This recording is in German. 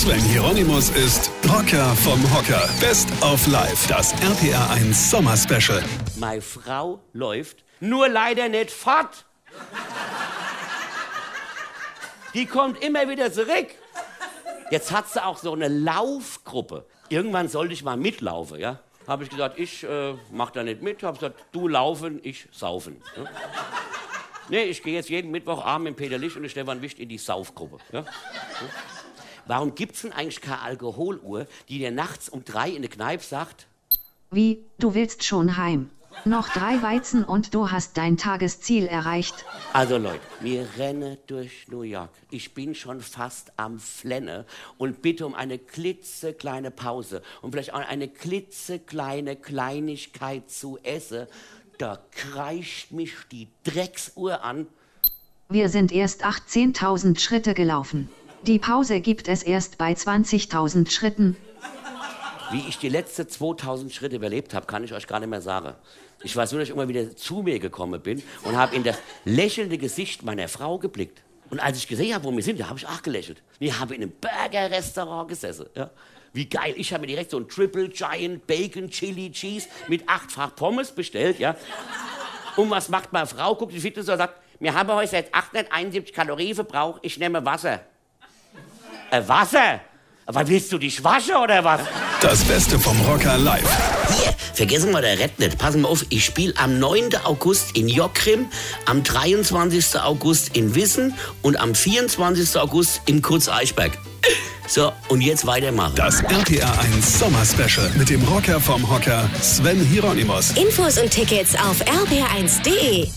Sven Hieronymus ist Rocker vom Hocker. Best of Life, das RPR1 Sommer Special. Meine Frau läuft, nur leider nicht fort. Die kommt immer wieder zurück. Jetzt hat sie auch so eine Laufgruppe. Irgendwann sollte ich mal mitlaufen, ja? Habe ich gesagt, ich äh, mach da nicht mit. Habe gesagt, du laufen, ich saufen. Ja? Nee, ich gehe jetzt jeden Mittwochabend mit Peter Licht und Stefan Wicht in die Saufgruppe. Ja? Warum gibt's denn eigentlich keine Alkoholuhr, die dir nachts um drei in der Kneipe sagt, Wie, du willst schon heim? Noch drei Weizen und du hast dein Tagesziel erreicht. Also Leute, wir rennen durch New York. Ich bin schon fast am Flenne und bitte um eine klitzekleine Pause und vielleicht auch eine klitzekleine Kleinigkeit zu essen. Da kreischt mich die Drecksuhr an. Wir sind erst 18.000 Schritte gelaufen. Die Pause gibt es erst bei 20.000 Schritten. Wie ich die letzten 2000 Schritte überlebt habe, kann ich euch gar nicht mehr sagen. Ich weiß nur, dass ich immer wieder zu mir gekommen bin und habe in das lächelnde Gesicht meiner Frau geblickt. Und als ich gesehen habe, wo wir sind, da habe ich auch gelächelt. Wir haben in einem Burger-Restaurant gesessen. Ja. Wie geil. Ich habe mir direkt so ein Triple Giant Bacon Chili Cheese mit achtfach Pommes bestellt. Ja. Und was macht meine Frau? Guckt die Fitness und sagt, wir haben heute jetzt 871 Kalorien verbraucht, ich nehme Wasser. Äh, Wasser? Aber willst du dich waschen oder was? Das Beste vom Rocker live. Hier, vergessen wir der Red nicht. Passen wir auf, ich spiele am 9. August in Jockrim, am 23. August in Wissen und am 24. August in Kurz-Eichberg. So, und jetzt weitermachen. Das RPR1 Sommer Special mit dem Rocker vom Hocker Sven Hieronymus. Infos und Tickets auf rb1.de.